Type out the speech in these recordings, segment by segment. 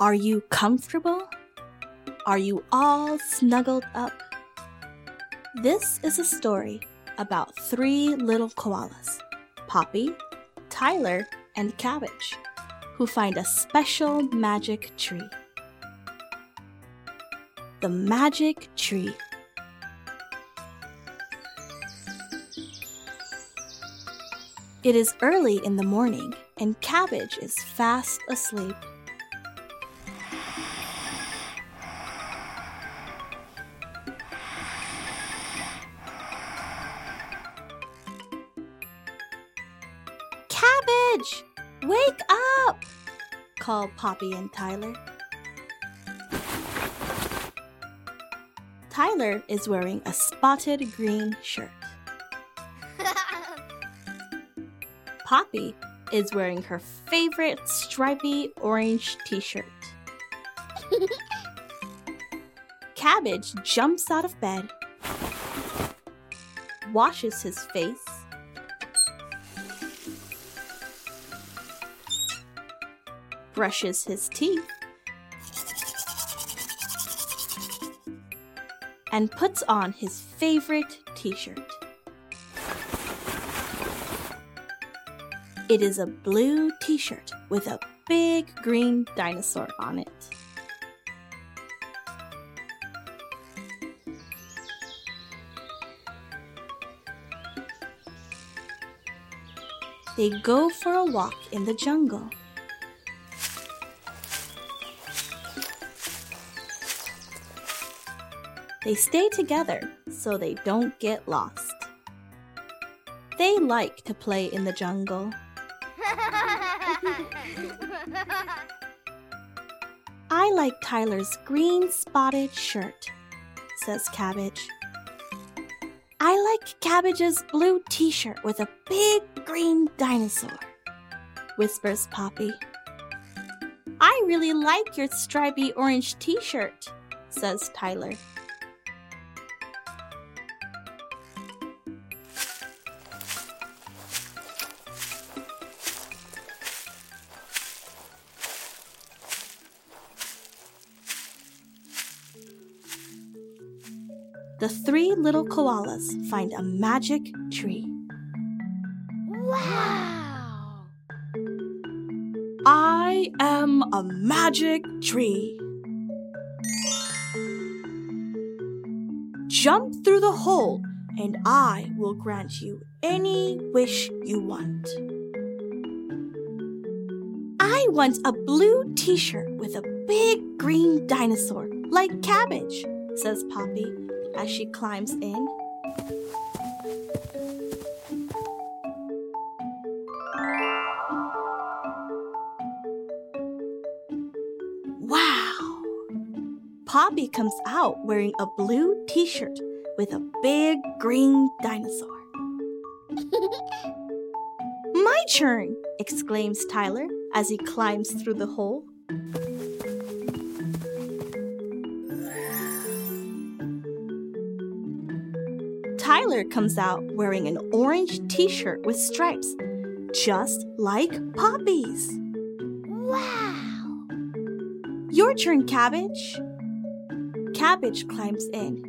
Are you comfortable? Are you all snuggled up? This is a story about three little koalas Poppy, Tyler, and Cabbage, who find a special magic tree. The Magic Tree. It is early in the morning, and Cabbage is fast asleep. Cabbage! Wake up! called Poppy and Tyler. Tyler is wearing a spotted green shirt. Poppy is wearing her favorite stripy orange t shirt. Cabbage jumps out of bed, washes his face, brushes his teeth, and puts on his favorite t shirt. It is a blue t shirt with a big green dinosaur on it. They go for a walk in the jungle. They stay together so they don't get lost. They like to play in the jungle. I like Tyler's green spotted shirt, says Cabbage. I like Cabbage's blue t shirt with a big green dinosaur, whispers Poppy. I really like your stripy orange t shirt, says Tyler. The three little koalas find a magic tree. Wow! I am a magic tree. Jump through the hole, and I will grant you any wish you want. I want a blue t shirt with a big green dinosaur, like Cabbage, says Poppy as she climbs in. Wow! Poppy comes out wearing a blue t shirt with a big green dinosaur. My turn! exclaims Tyler as he climbs through the hole. Tyler comes out wearing an orange t shirt with stripes, just like Poppy's. Wow! Your turn, Cabbage. Cabbage climbs in.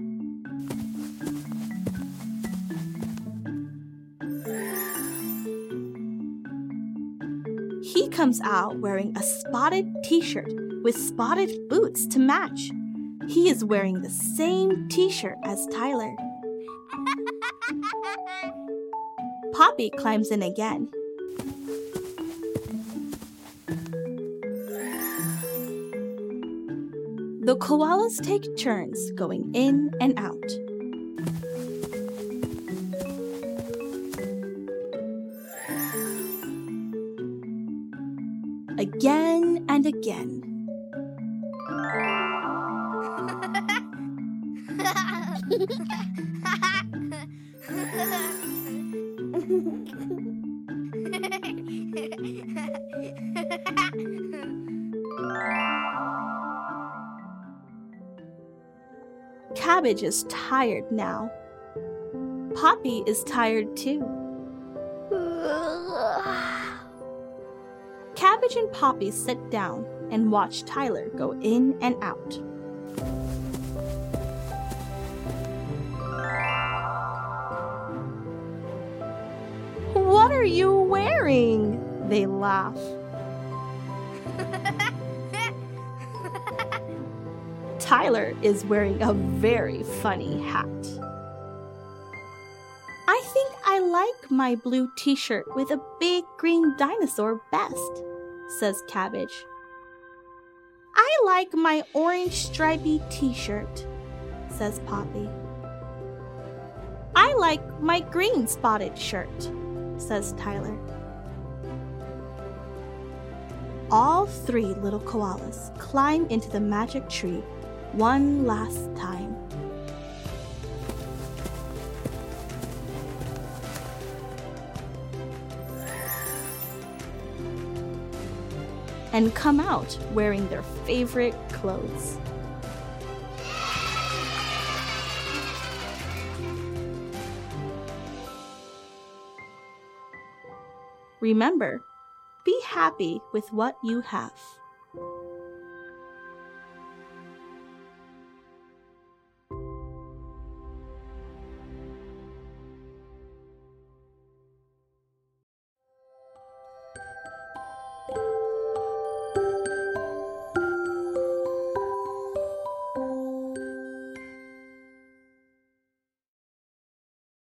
He comes out wearing a spotted t shirt with spotted boots to match. He is wearing the same t shirt as Tyler. Poppy climbs in again. The koalas take turns going in and out. Again and again. Cabbage is tired now. Poppy is tired too. Cabbage and Poppy sit down and watch Tyler go in and out. What are you wearing? They laugh. Tyler is wearing a very funny hat. I think I like my blue t shirt with a big green dinosaur best, says Cabbage. I like my orange stripy t shirt, says Poppy. I like my green spotted shirt, says Tyler. All three little koalas climb into the magic tree one last time. And come out wearing their favorite clothes. Remember, be happy with what you have.